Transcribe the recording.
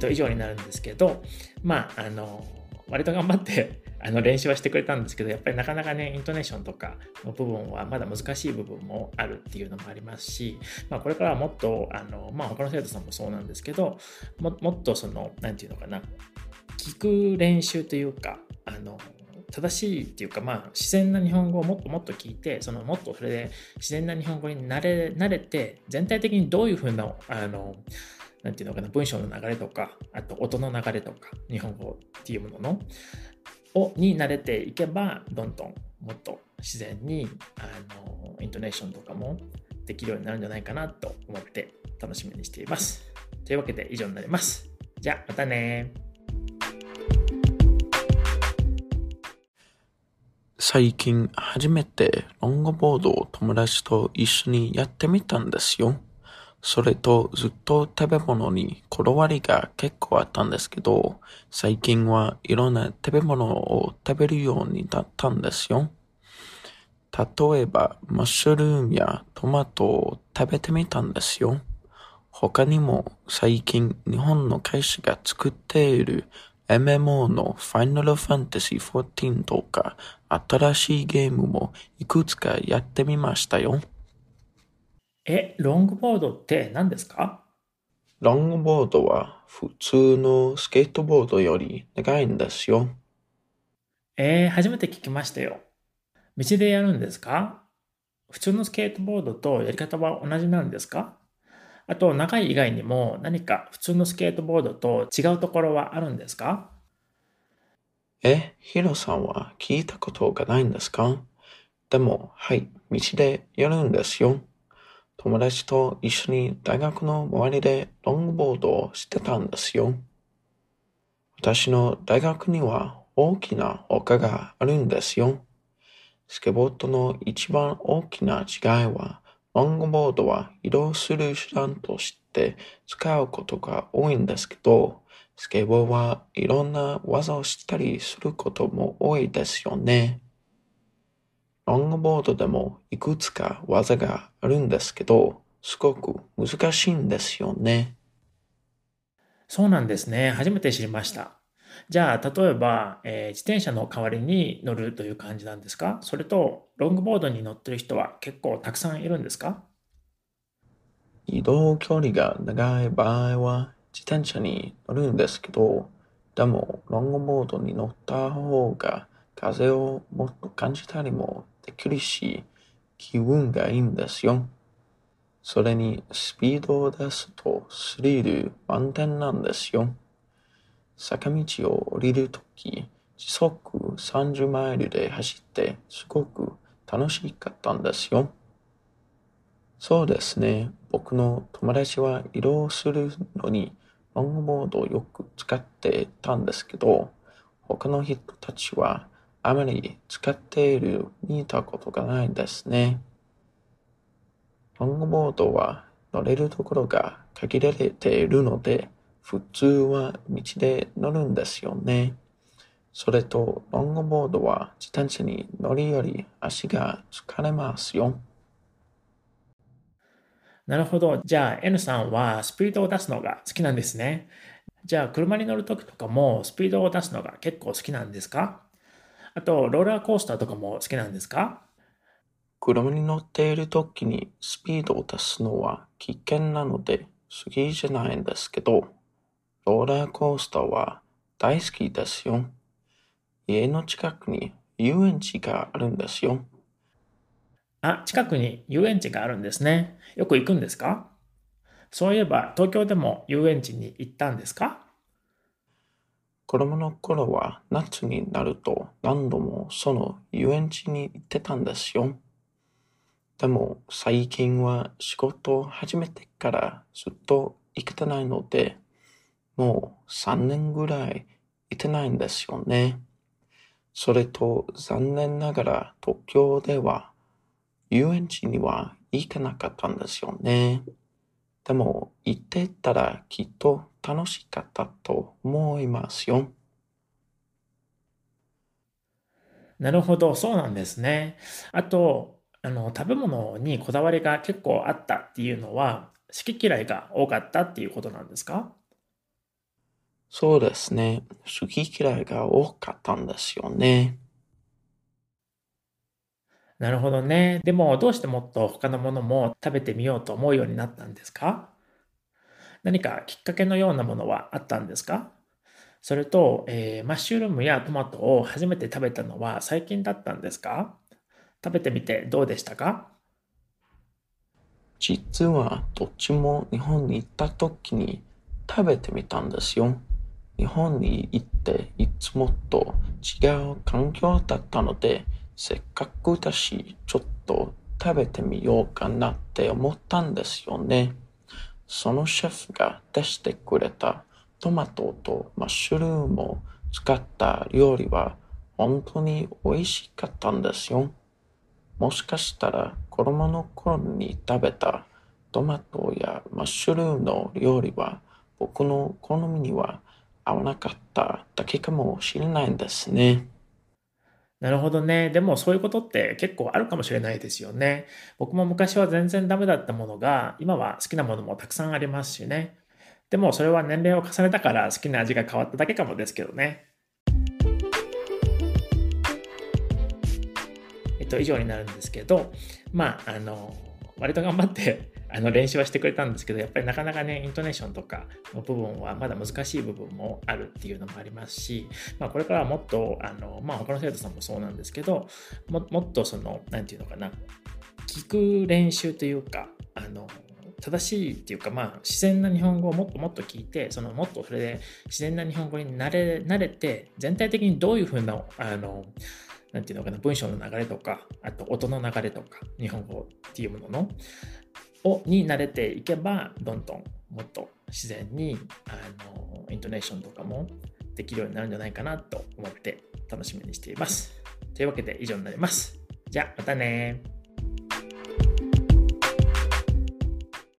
ト以上になるんですけど、まあ、あの、割と頑張って あの練習はしてくれたんですけど、やっぱりなかなかね、イントネーションとかの部分はまだ難しい部分もあるっていうのもありますし、まあ、これからはもっと、あの、まあ、他の生徒さんもそうなんですけど、ももっとその、なんていうのかな、聞く練習というか、あの、正しいっていうか、まあ、自然な日本語をもっともっと聞いて、そのもっとそれで自然な日本語に慣れ慣れて、全体的にどういうふうな、あの、なんていうのかな、文章の流れとか、あと音の流れとか、日本語っていうものの、をに慣れていけば、どんどんもっと自然に、あの、イントネーションとかもできるようになるんじゃないかなと思って楽しみにしています。というわけで以上になります。じゃあ、またね最近初めてロングボードを友達と一緒にやってみたんですよ。それとずっと食べ物にこだわりが結構あったんですけど、最近はいろんな食べ物を食べるようになったんですよ。例えば、マッシュルームやトマトを食べてみたんですよ。他にも最近日本の会社が作っている MMO の Final Fantasy XIV とか新しいゲームもいくつかやってみましたよ。え、ロングボードって何ですか？ロングボードは普通のスケートボードより長いんですよ。えー、初めて聞きましたよ。道でやるんですか？普通のスケートボードとやり方は同じなんですか？あと、長い以外にも何か普通のスケートボードと違うところはあるんですか？え、ヒロさんは聞いたことがないんですか？でも、はい、道でやるんですよ。友達と一緒に大学の周りでロングボードをしてたんですよ。私の大学には大きな丘があるんですよ。スケボードの一番大きな違いは、ロングボードは移動する手段として使うことが多いんですけど、スケボーはいろんな技をしたりすることも多いですよね。ロングボードでもいくつか技があるんですけど、すごく難しいんですよね。そうなんですね。初めて知りました。じゃあ、例えば、えー、自転車の代わりに乗るという感じなんですか？それと、ロングボードに乗ってる人は結構たくさんいるんですか？移動距離が長い場合は自転車に乗るんですけど、でも、ロングボードに乗った方が風をもっと感じたりもできるし、気分がいいんですよ。それにスピードを出すとスリル満点なんですよ。坂道を降りるとき、時速30マイルで走ってすごく楽しかったんですよ。そうですね。僕の友達は移動するのにロングボードをよく使ってたんですけど、他の人たちはあまり使っている見たことがないですね。ロングボードは乗れるところが限られているので、普通は道で乗るんですよね。それと、ロングボードは自転車に乗るより足が疲れますよ。なるほど。じゃあ N さんはスピードを出すのが好きなんですね。じゃあ車に乗るときとかもスピードを出すのが結構好きなんですか？あと、ローラーコースターとかも好きなんですか？車に乗っている時にスピードを出すのは危険なので好きじゃないんですけど、ローラーコースターは大好きですよ。家の近くに遊園地があるんですよ。あ、近くに遊園地があるんですね。よく行くんですか？そういえば東京でも遊園地に行ったんですか？子供の頃は夏になると何度もその遊園地に行ってたんですよ。でも最近は仕事を始めてからずっと行けてないので、もう3年ぐらい行ってないんですよね。それと残念ながら東京では遊園地には行かなかったんですよね。でも行ってたらきっと楽しかったと思いますよ。なるほど、そうなんですね。あと、あの、食べ物にこだわりが結構あったっていうのは、好き嫌いが多かったっていうことなんですか？そうですね。好き嫌いが多かったんですよね。なるほどね。でも、どうしてもっと他のものも食べてみようと思うようになったんですか？何かきっかけのようなものはあったんですか？それと、えー、マッシュルームやトマトを初めて食べたのは最近だったんですか？食べてみてどうでしたか？実はどっちも日本に行った時に食べてみたんですよ。日本に行っていつもと違う環境だったので、せっかくだしちょっと食べてみようかなって思ったんですよね。そのシェフが出してくれたトマトとマッシュルームを使った料理は本当に美味しかったんですよ。もしかしたら子供の頃に食べたトマトやマッシュルームの料理は僕の好みには合わなかっただけかもしれないんですね。なるほどね。でもそういうことって結構あるかもしれないですよね。僕も昔は全然ダメだったものが、今は好きなものもたくさんありますしね。でもそれは年齢を重ねたから好きな味が変わっただけかもですけどね。えっと、以上になるんですけど、まあ、あの、割と頑張ってあの練習はしてくれたんですけど、やっぱりなかなかね、イントネーションとかの部分はまだ難しい部分もあるっていうのもありますし、まあ、これからはもっと、あの、まあ、他の生徒さんもそうなんですけど、もっとその、なんていうのかな、聞く練習というか、あの、正しいっていうか、まあ、自然な日本語をもっともっと聞いて、そのもっとそれで自然な日本語に慣れ慣れて、全体的にどういうふうな、あの、なんていうのかな、文章の流れとか、あと音の流れとか、日本語っていうものの、をに慣れていけば、どんどんもっと自然に、あの、イントネーションとかもできるようになるんじゃないかなと思って楽しみにしています。というわけで以上になります。じゃあ、またね